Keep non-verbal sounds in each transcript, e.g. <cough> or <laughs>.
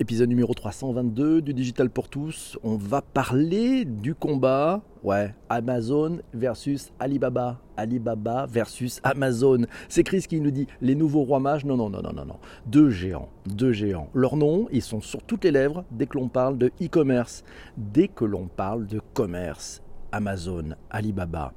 Épisode numéro 322 du Digital pour tous. On va parler du combat, ouais, Amazon versus Alibaba. Alibaba versus Amazon. C'est Chris qui nous dit les nouveaux rois mages. Non, non, non, non, non, non. Deux géants, deux géants. Leurs noms, ils sont sur toutes les lèvres dès que l'on parle de e-commerce. Dès que l'on parle de commerce. Amazon, Alibaba.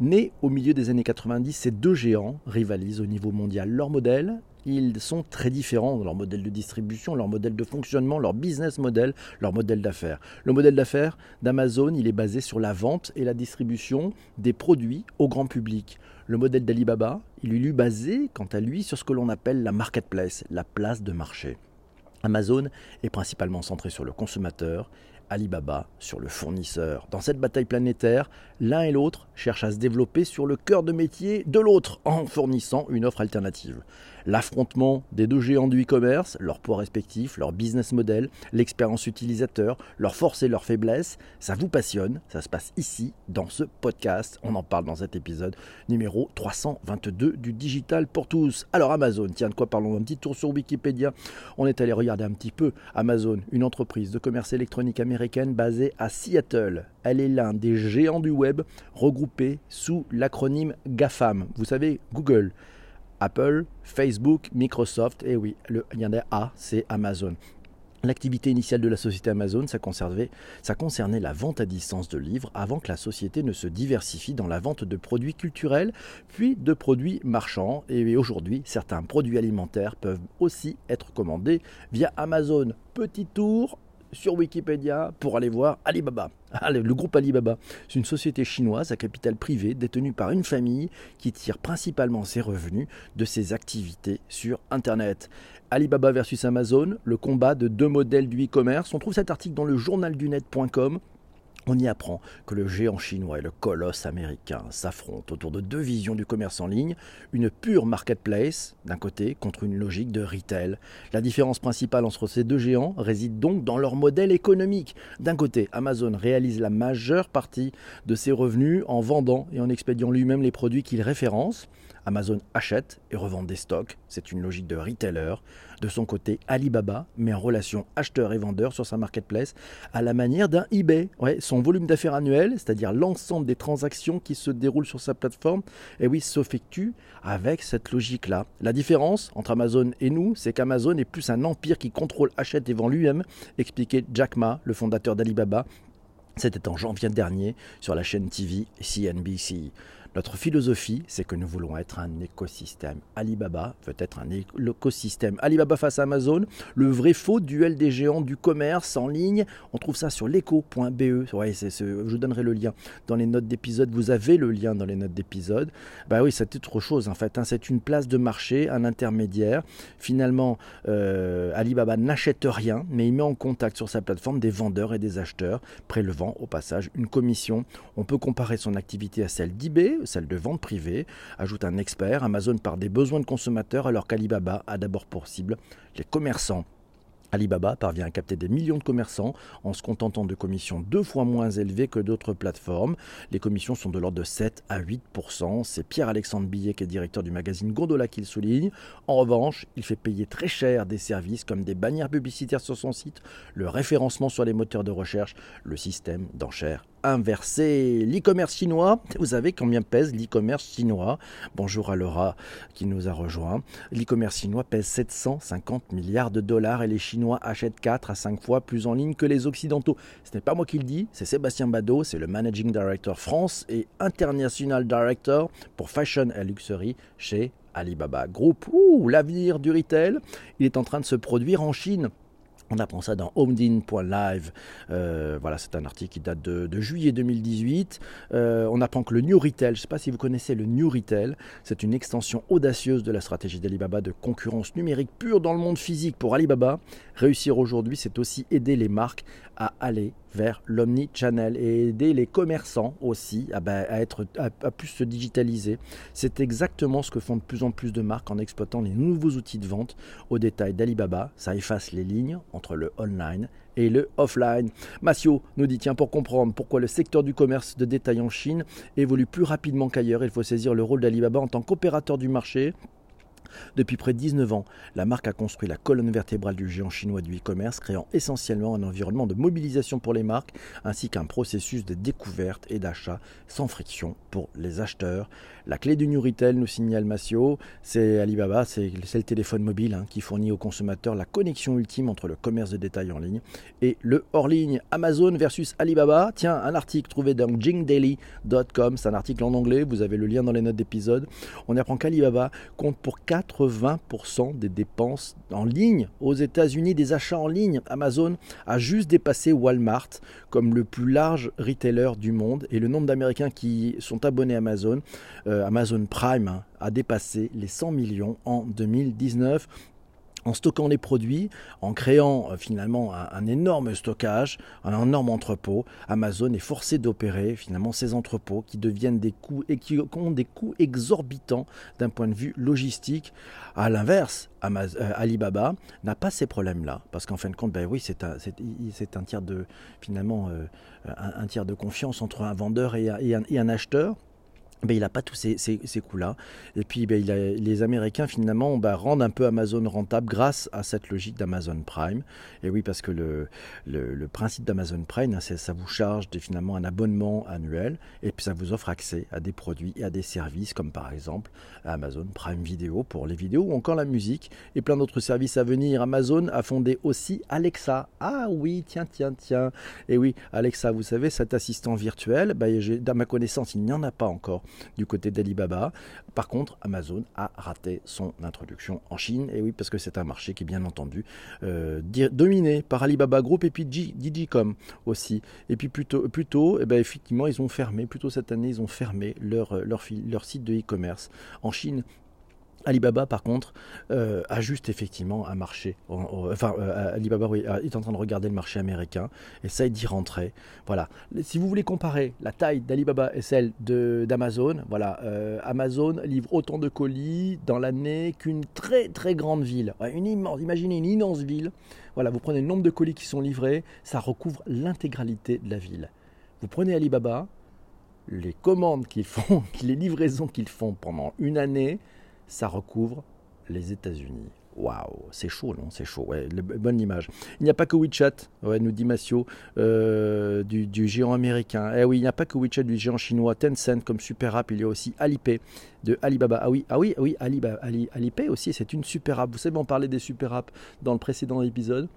Nés au milieu des années 90, ces deux géants rivalisent au niveau mondial. Leur modèle, ils sont très différents dans leur modèle de distribution, leur modèle de fonctionnement, leur business model, leur modèle d'affaires. Le modèle d'affaires d'Amazon, il est basé sur la vente et la distribution des produits au grand public. Le modèle d'Alibaba, il est basé, quant à lui, sur ce que l'on appelle la marketplace, la place de marché. Amazon est principalement centré sur le consommateur Alibaba sur le fournisseur. Dans cette bataille planétaire, l'un et l'autre cherchent à se développer sur le cœur de métier de l'autre en fournissant une offre alternative. L'affrontement des deux géants du e-commerce, leurs poids respectifs, leur business model, l'expérience utilisateur, leurs forces et leurs faiblesses, ça vous passionne, ça se passe ici dans ce podcast. On en parle dans cet épisode numéro 322 du Digital pour tous. Alors Amazon, tiens de quoi parlons Un petit tour sur Wikipédia. On est allé regarder un petit peu Amazon, une entreprise de commerce électronique américaine basée à Seattle. Elle est l'un des géants du web regroupés sous l'acronyme GAFAM. Vous savez, Google, Apple, Facebook, Microsoft, et oui, il y en a A, c'est Amazon. L'activité initiale de la société Amazon, ça concernait la vente à distance de livres avant que la société ne se diversifie dans la vente de produits culturels, puis de produits marchands. Et aujourd'hui, certains produits alimentaires peuvent aussi être commandés via Amazon. Petit tour sur Wikipédia pour aller voir Alibaba. <laughs> Le groupe Alibaba, c'est une société chinoise à capital privé détenue par une famille qui tire principalement ses revenus de ses activités sur Internet. Alibaba versus Amazon, le combat de deux modèles du e-commerce. On trouve cet article dans le journaldunet.com. On y apprend que le géant chinois et le colosse américain s'affrontent autour de deux visions du commerce en ligne, une pure marketplace d'un côté contre une logique de retail. La différence principale entre ces deux géants réside donc dans leur modèle économique. D'un côté, Amazon réalise la majeure partie de ses revenus en vendant et en expédiant lui-même les produits qu'il référence. Amazon achète et revend des stocks, c'est une logique de retailer. De son côté, Alibaba met en relation acheteur et vendeur sur sa marketplace à la manière d'un eBay. son volume d'affaires annuel, c'est-à-dire l'ensemble des transactions qui se déroulent sur sa plateforme, et oui, s'effectue avec cette logique-là. La différence entre Amazon et nous, c'est qu'Amazon est plus un empire qui contrôle, achète et vend lui-même, expliquait Jack Ma, le fondateur d'Alibaba, c'était en janvier dernier sur la chaîne TV CNBC. Notre philosophie, c'est que nous voulons être un écosystème. Alibaba veut être un écosystème. Alibaba face à Amazon, le vrai faux duel des géants du commerce en ligne. On trouve ça sur l'écho.be. Ouais, je vous donnerai le lien dans les notes d'épisode. Vous avez le lien dans les notes d'épisode. Bah oui, c'est autre chose en fait. Hein. C'est une place de marché, un intermédiaire. Finalement, euh, Alibaba n'achète rien, mais il met en contact sur sa plateforme des vendeurs et des acheteurs, prélevant au passage une commission. On peut comparer son activité à celle d'eBay celle de vente privée, ajoute un expert, Amazon par des besoins de consommateurs alors qu'Alibaba a d'abord pour cible les commerçants. Alibaba parvient à capter des millions de commerçants en se contentant de commissions deux fois moins élevées que d'autres plateformes. Les commissions sont de l'ordre de 7 à 8% C'est Pierre-Alexandre Billet qui est directeur du magazine Gondola qui le souligne. En revanche, il fait payer très cher des services comme des bannières publicitaires sur son site, le référencement sur les moteurs de recherche, le système d'enchères inversé. L'e-commerce chinois, vous savez combien pèse l'e-commerce chinois? Bonjour à Laura qui nous a rejoint. L'e-commerce chinois pèse 750 milliards de dollars et les Chinois achètent 4 à 5 fois plus en ligne que les Occidentaux. Ce n'est pas moi qui le dis, c'est Sébastien Badeau, c'est le Managing Director France et International Director pour Fashion et Luxury chez Alibaba Group. Ouh, l'avenir du retail, il est en train de se produire en Chine. On apprend ça dans homedin.live. Euh, voilà, c'est un article qui date de, juillet 2018. Euh, on apprend que le New Retail, je ne sais pas si vous connaissez le New Retail, c'est une extension audacieuse de la stratégie d'Alibaba de concurrence numérique pure dans le monde physique pour Alibaba. Réussir aujourd'hui, c'est aussi aider les marques à aller vers l'omni-channel et aider les commerçants aussi à, ben, être, à, plus se digitaliser. C'est exactement ce que font de plus en plus de marques en exploitant les nouveaux outils de vente au détail d'Alibaba. Ça efface les lignes entre le online et le offline. Massio nous dit tiens pour comprendre pourquoi le secteur du commerce de détail en Chine évolue plus rapidement qu'ailleurs, il faut saisir le rôle d'Alibaba en tant qu'opérateur du marché Depuis près de 19 ans, la marque a construit la colonne vertébrale du géant chinois du e-commerce, créant essentiellement un environnement de mobilisation pour les marques, ainsi qu'un processus de découverte et d'achat sans friction pour les acheteurs. La clé du New Retail, nous signale Massio, c'est Alibaba, c'est le téléphone mobile hein, qui fournit aux consommateurs la connexion ultime entre le commerce de détail en ligne et le hors-ligne. Amazon versus Alibaba. Tiens, un article trouvé dans jingdaily.com, c'est un article en anglais, vous avez le lien dans les notes d'épisode. On apprend qu'Alibaba compte pour 80% des dépenses en ligne aux États-Unis, des achats en ligne. Amazon a juste dépassé Walmart comme le plus large retailer du monde et le nombre d'Américains qui sont abonnés à Amazon, euh, Amazon Prime, hein, a dépassé les 100 millions en 2019 en stockant les produits, en créant euh, finalement un, énorme stockage, un énorme entrepôt, Amazon est forcé d'opérer finalement ces entrepôts qui deviennent des coûts et qui ont des coûts exorbitants d'un point de vue logistique. À l'inverse, euh, Alibaba n'a pas ces problèmes-là parce qu'en fin de compte, ben oui, c'est un, tiers de confiance entre un vendeur et un acheteur. Ben, il n'a pas tous ces, ces, coûts-là. Et puis ben, les Américains finalement ben, rendent un peu Amazon rentable grâce à cette logique d'Amazon Prime. Et oui, parce que le, le, principe d'Amazon Prime, hein, c'est ça vous charge finalement un abonnement annuel et puis ça vous offre accès à des produits et à des services comme par exemple Amazon Prime Video pour les vidéos ou encore la musique et plein d'autres services à venir. Amazon a fondé aussi Alexa. Ah oui, tiens, tiens, tiens. Et oui, Alexa, vous savez, cet assistant virtuel, ben, dans ma connaissance, il n'y en a pas encore du côté d'Alibaba. Par contre, Amazon a raté son introduction en Chine. Et oui, parce que c'est un marché qui est bien entendu euh, dominé par Alibaba Group et puis Digicom aussi. Et puis plutôt, plutôt eh ben, effectivement, ils ont fermé, plutôt cette année, ils ont fermé leur, leur, leur site de e-commerce en Chine Alibaba, par contre, euh, ajuste effectivement un marché. Enfin, euh, Alibaba est en train de regarder le marché américain, essaye d'y rentrer. Voilà. Si vous voulez comparer la taille d'Alibaba et celle d'Amazon, voilà, euh, Amazon livre autant de colis dans l'année qu'une très très grande ville. une immense, imaginez une immense ville. Voilà, vous prenez le nombre de colis qui sont livrés, ça recouvre l'intégralité de la ville. Vous prenez Alibaba, les commandes qu'ils font, <laughs> les livraisons qu'ils font pendant une année, ça recouvre les États-Unis. Waouh, c'est chaud, non? C'est chaud, bonne image. Il n'y a pas que WeChat, ouais, nous dit Massio, euh, du, géant américain. Eh oui, il n'y a pas que WeChat du géant chinois, Tencent comme super app, il y a aussi Alipay de Alibaba. Ah oui, ah oui, ah oui Alibaba, Alipay aussi, c'est une super app. Vous savez, on parlait des super apps dans le précédent épisode.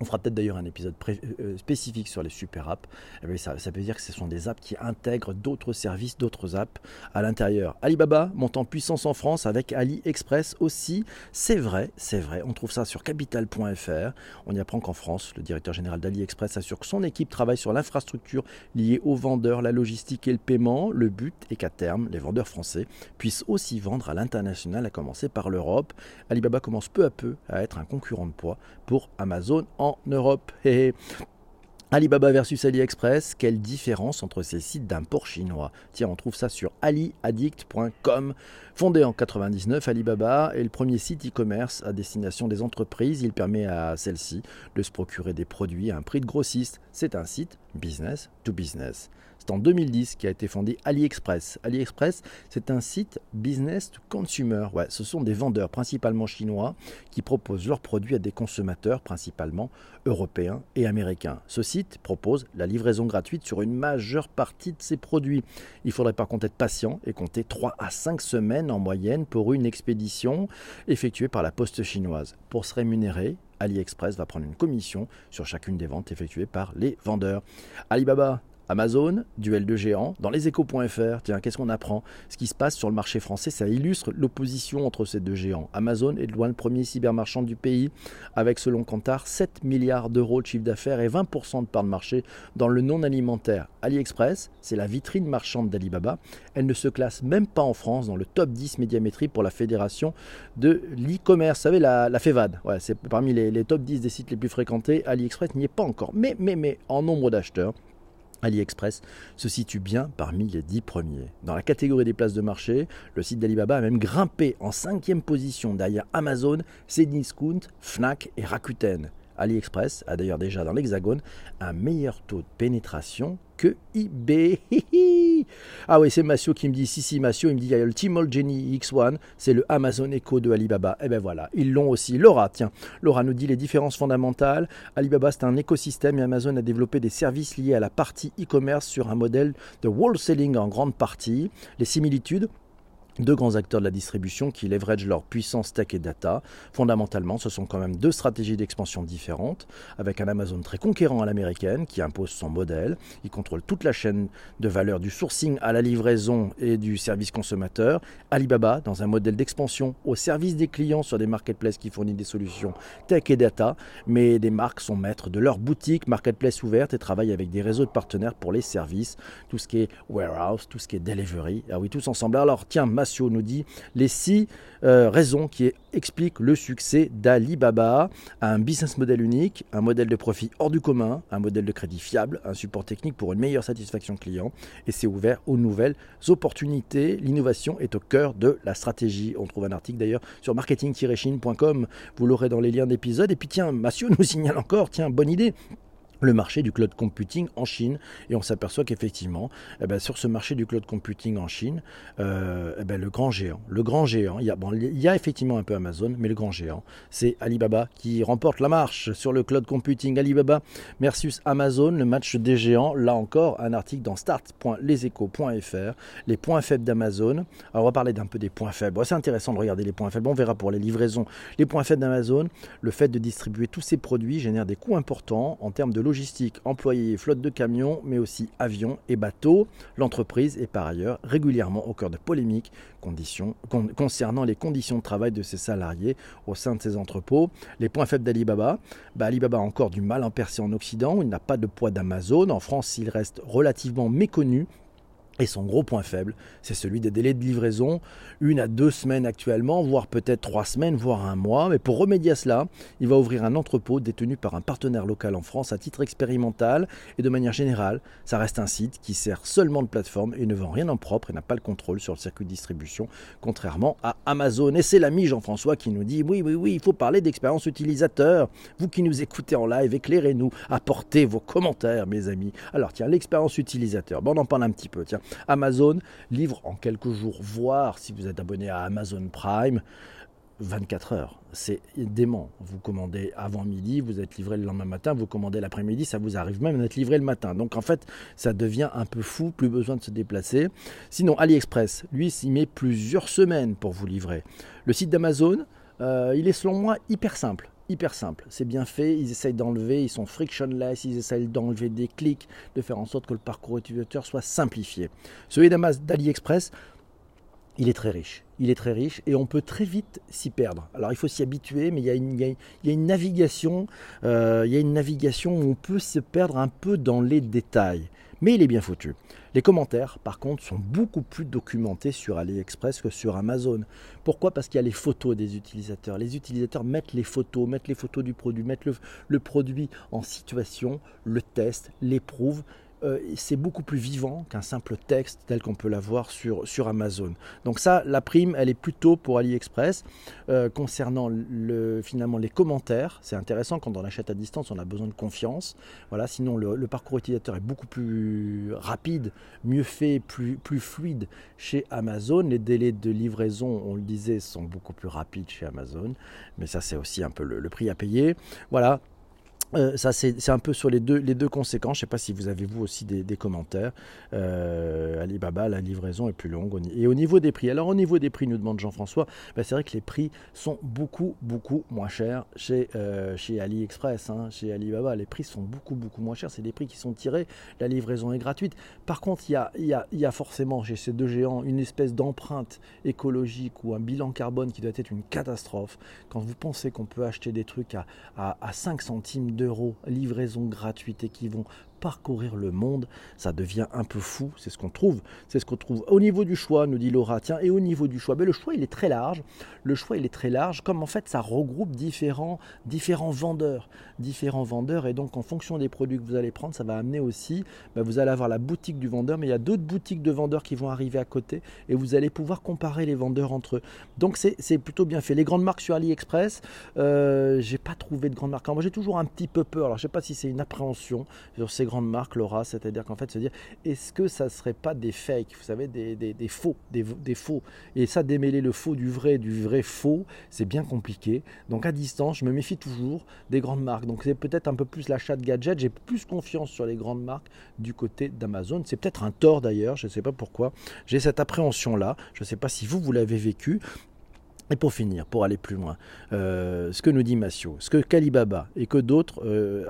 On fera peut-être d'ailleurs un épisode euh, euh, spécifique sur les super apps. Eh ça, veut dire que ce sont des apps qui intègrent d'autres services, d'autres apps à l'intérieur. Alibaba monte en puissance en France avec AliExpress aussi. C'est vrai, c'est vrai. On trouve ça sur capital.fr. On y apprend qu'en France, le directeur général d'AliExpress assure que son équipe travaille sur l'infrastructure liée aux vendeurs, la logistique et le paiement. Le but est qu'à terme, les vendeurs français puissent aussi vendre à l'international, à commencer par l'Europe. Alibaba commence peu à peu à être un concurrent de poids pour Amazon en Europe. Alibaba versus AliExpress, quelle différence entre ces sites d'import chinois? Tiens, on trouve ça sur aliaddict.com. Fondé en 99, Alibaba est le premier site e-commerce à destination des entreprises. Il permet à celles-ci de se procurer des produits à un prix de grossiste. C'est un site business to business en 2010 qui a été fondé AliExpress. AliExpress, c'est un site business to consumer. Ouais, ce sont des vendeurs principalement chinois qui proposent leurs produits à des consommateurs principalement européens et américains. Ce site propose la livraison gratuite sur une majeure partie de ses produits. Il faudrait par contre être patient et compter 3 à 5 semaines en moyenne pour une expédition effectuée par la poste chinoise. Pour se rémunérer, AliExpress va prendre une commission sur chacune des ventes effectuées par les vendeurs. Alibaba Amazon, duel de géants, dans leséchos.fr, tiens, qu'est-ce qu'on apprend? Ce qui se passe sur le marché français, ça illustre l'opposition entre ces deux géants. Amazon est loin le premier cybermarchand du pays, avec selon Kantar 7 milliards d'euros de chiffre d'affaires et 20% de part de marché dans le non alimentaire. AliExpress, c'est la vitrine marchande d'Alibaba. Elle ne se classe même pas en France dans le top 10 médiamétrie pour la fédération de l'e-commerce. Vous savez, la, FEVAD, c'est parmi les, les top 10 des sites les plus fréquentés. AliExpress n'y est pas encore. Mais, mais, mais, en nombre d'acheteurs, AliExpress se situe bien parmi les dix premiers. Dans la catégorie des places de marché, le site d'Alibaba a même grimpé en cinquième position derrière Amazon, Cdiscount, Fnac et Rakuten. AliExpress a d'ailleurs déjà dans l'Hexagone un meilleur taux de pénétration que eBay. <laughs> Ah oui, c'est Massio qui me dit, si, si, Massio, il me dit, il y a le Tmall Genie X1, c'est le Amazon Echo de Alibaba. Eh ben voilà, ils l'ont aussi. Laura, tiens, Laura nous dit les différences fondamentales. Alibaba, c'est un écosystème et Amazon a développé des services liés à la partie e-commerce sur un modèle de wholesaling en grande partie. Les similitudes, deux grands acteurs de la distribution qui leveragent leur puissance tech et data. Fondamentalement, ce sont quand même deux stratégies d'expansion différentes, avec un Amazon très conquérant à l'américaine qui impose son modèle. Il contrôle toute la chaîne de valeur du sourcing à la livraison et du service consommateur. Alibaba, dans un modèle d'expansion au service des clients sur des marketplaces qui fournissent des solutions tech et data, mais des marques sont maîtres de leur boutique, marketplace ouverte et travaillent avec des réseaux de partenaires pour les services, tout ce qui est warehouse, tout ce qui est delivery. Ah oui, tous ensemble. Alors tiens, nous dit les six euh, raisons qui expliquent le succès d'Alibaba. Un business model unique, un modèle de profit hors du commun, un modèle de crédit fiable, un support technique pour une meilleure satisfaction client et c'est ouvert aux nouvelles opportunités. L'innovation est au cœur de la stratégie. On trouve un article d'ailleurs sur marketing-chine.com. Vous l'aurez dans les liens d'épisode. Et puis tiens, Massio nous signale encore, tiens, bonne idée le marché du cloud computing en Chine. Et on s'aperçoit qu'effectivement, eh ben, sur ce marché du cloud computing en Chine, euh, eh ben, le grand géant, le grand géant, il y, a, effectivement un peu Amazon, mais le grand géant, c'est Alibaba qui remporte la marche sur le cloud computing. Alibaba versus Amazon, le match des géants. Là encore, un article dans start.leseco.fr, les points faibles d'Amazon. Alors on va parler d'un peu des points faibles. c'est intéressant de regarder les points faibles. On verra pour les livraisons. Les points faibles d'Amazon, le fait de distribuer tous ces produits génère des coûts importants en termes de logistique, employés, flotte de camions, mais aussi avions et bateaux. L'entreprise est par ailleurs régulièrement au cœur de polémiques concernant les conditions de travail de ses salariés au sein de ses entrepôts. Les points faibles d'Alibaba, bah, Alibaba a encore du mal à percer en Occident, il n'a pas de poids d'Amazon. En France, il reste relativement méconnu et son gros point faible, c'est celui des délais de livraison, une à deux semaines actuellement, voire peut-être trois semaines, voire un mois. Mais pour remédier à cela, il va ouvrir un entrepôt détenu par un partenaire local en France à titre expérimental. Et de manière générale, ça reste un site qui sert seulement de plateforme et ne vend rien en propre et n'a pas le contrôle sur le circuit de distribution, contrairement à Amazon. Et c'est l'ami Jean-François qui nous dit oui, oui, oui, il faut parler d'expérience utilisateur. Vous qui nous écoutez en live, éclairez-nous, apportez vos commentaires, mes amis. Alors tiens, l'expérience utilisateur, bon, on en parle un petit peu. Tiens, Amazon livre en quelques jours, voire si vous êtes abonné à Amazon Prime, 24 heures. C'est dément. Vous commandez avant midi, vous êtes livré le lendemain matin, vous commandez l'après-midi, ça vous arrive même d'être livré le matin. Donc en fait, ça devient un peu fou, plus besoin de se déplacer. Sinon, AliExpress, lui, s'y met plusieurs semaines pour vous livrer. Le site d'Amazon, euh, il est selon moi hyper simple hyper simple. C'est bien fait, ils essayent d'enlever, ils sont frictionless, ils essayent d'enlever des clics, de faire en sorte que le parcours utilisateur soit simplifié. Celui d'AliExpress, il est très riche. Il est très riche et on peut très vite s'y perdre. Alors il faut s'y habituer, mais il y a une, navigation, euh, il y a une navigation où on peut se perdre un peu dans les détails mais il est bien foutu. Les commentaires, par contre, sont beaucoup plus documentés sur AliExpress que sur Amazon. Pourquoi? Parce qu'il y a les photos des utilisateurs. Les utilisateurs mettent les photos, mettent les photos du produit, mettent le, produit en situation, le testent, l'éprouvent euh, c'est beaucoup plus vivant qu'un simple texte tel qu'on peut l'avoir sur, sur Amazon. Donc ça, la prime, elle est plutôt pour AliExpress. Euh, concernant le, finalement les commentaires, c'est intéressant quand on achète à distance, on a besoin de confiance. Voilà, sinon le, parcours utilisateur est beaucoup plus rapide, mieux fait, plus, plus fluide chez Amazon. Les délais de livraison, on le disait, sont beaucoup plus rapides chez Amazon. Mais ça, c'est aussi un peu le prix à payer. Voilà, euh, ça, c'est un peu sur les deux, conséquences. Je ne sais pas si vous avez vous aussi des, commentaires. Euh, Alibaba, la livraison est plus longue. Et au niveau des prix, alors au niveau des prix, nous demande Jean-François, bah, c'est vrai que les prix sont beaucoup, beaucoup moins chers chez, euh, chez AliExpress, hein, chez Alibaba. Les prix sont beaucoup, beaucoup moins chers. C'est des prix qui sont tirés. La livraison est gratuite. Par contre, il y a, y, a, y a, forcément chez ces deux géants une espèce d'empreinte écologique ou un bilan carbone qui doit être une catastrophe. Quand vous pensez qu'on peut acheter des trucs à, à, à 5 centimes d'euros, livraison gratuite et qui vont parcourir le monde, ça devient un peu fou, c'est ce qu'on trouve, c'est ce qu'on trouve. Au niveau du choix, nous dit Laura, tiens, et au niveau du choix, ben, le choix il est très large, le choix il est très large, comme en fait ça regroupe différents, différents vendeurs, différents vendeurs, et donc en fonction des produits que vous allez prendre, ça va amener aussi, ben, vous allez avoir la boutique du vendeur, mais il y a d'autres boutiques de vendeurs qui vont arriver à côté, et vous allez pouvoir comparer les vendeurs entre eux. Donc c'est plutôt bien fait. Les grandes marques sur AliExpress, euh, j'ai pas trouvé de grandes marques. moi j'ai toujours un petit peu peur, alors je sais pas si c'est une appréhension sur ces grandes marques, Laura, c'est-à-dire qu'en fait, se dire, est-ce que ça ne serait pas des fakes, vous savez, des, des, faux, des, des, faux. Et ça, démêler le faux du vrai, du vrai faux, c'est bien compliqué. Donc à distance, je me méfie toujours des grandes marques. Donc c'est peut-être un peu plus l'achat de gadgets. J'ai plus confiance sur les grandes marques du côté d'Amazon. C'est peut-être un tort d'ailleurs, je ne sais pas pourquoi. J'ai cette appréhension-là. Je ne sais pas si vous, vous l'avez vécu. Et pour finir, pour aller plus loin, euh, ce que nous dit Massio, ce que Kalibaba et que d'autres, euh,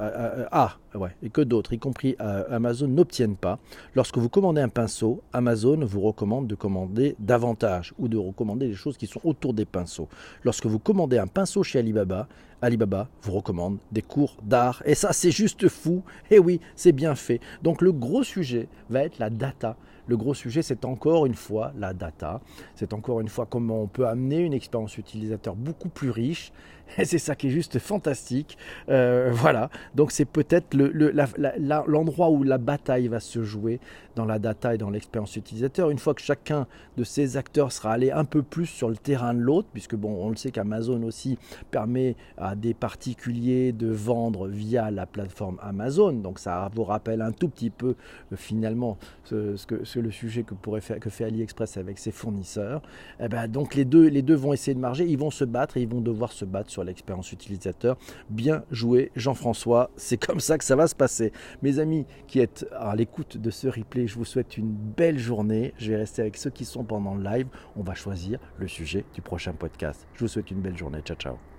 ah, et que d'autres, y compris euh, Amazon, n'obtiennent pas, lorsque vous commandez un pinceau, Amazon vous recommande de commander davantage ou de recommander les choses qui sont autour des pinceaux. Lorsque vous commandez un pinceau chez Alibaba, Alibaba vous recommande des cours d'art. Et ça, c'est juste fou. Et oui, c'est bien fait. Donc le gros sujet va être la data. Le gros sujet, c'est encore une fois la data. C'est encore une fois comment on peut amener une expérience utilisateur beaucoup plus riche. <laughs> C'est ça qui est juste fantastique. Euh, voilà. Donc c'est peut-être l'endroit où la bataille va se jouer dans la data et dans l'expérience utilisateur. Une fois que chacun de ces acteurs sera allé un peu plus sur le terrain de l'autre, puisque bon, on le sait qu'Amazon aussi permet à des particuliers de vendre via la plateforme Amazon. Donc ça vous rappelle un tout petit peu euh, finalement ce, que, le sujet que, pourrait faire, fait AliExpress avec ses fournisseurs. Eh ben, donc les deux, les deux vont essayer de marger, ils vont se battre et ils vont devoir se battre l'expérience utilisateur. Bien joué Jean-François, c'est comme ça que ça va se passer. Mes amis qui êtes à l'écoute de ce replay, je vous souhaite une belle journée. Je vais rester avec ceux qui sont pendant le live. On va choisir le sujet du prochain podcast. Je vous souhaite une belle journée. Ciao ciao.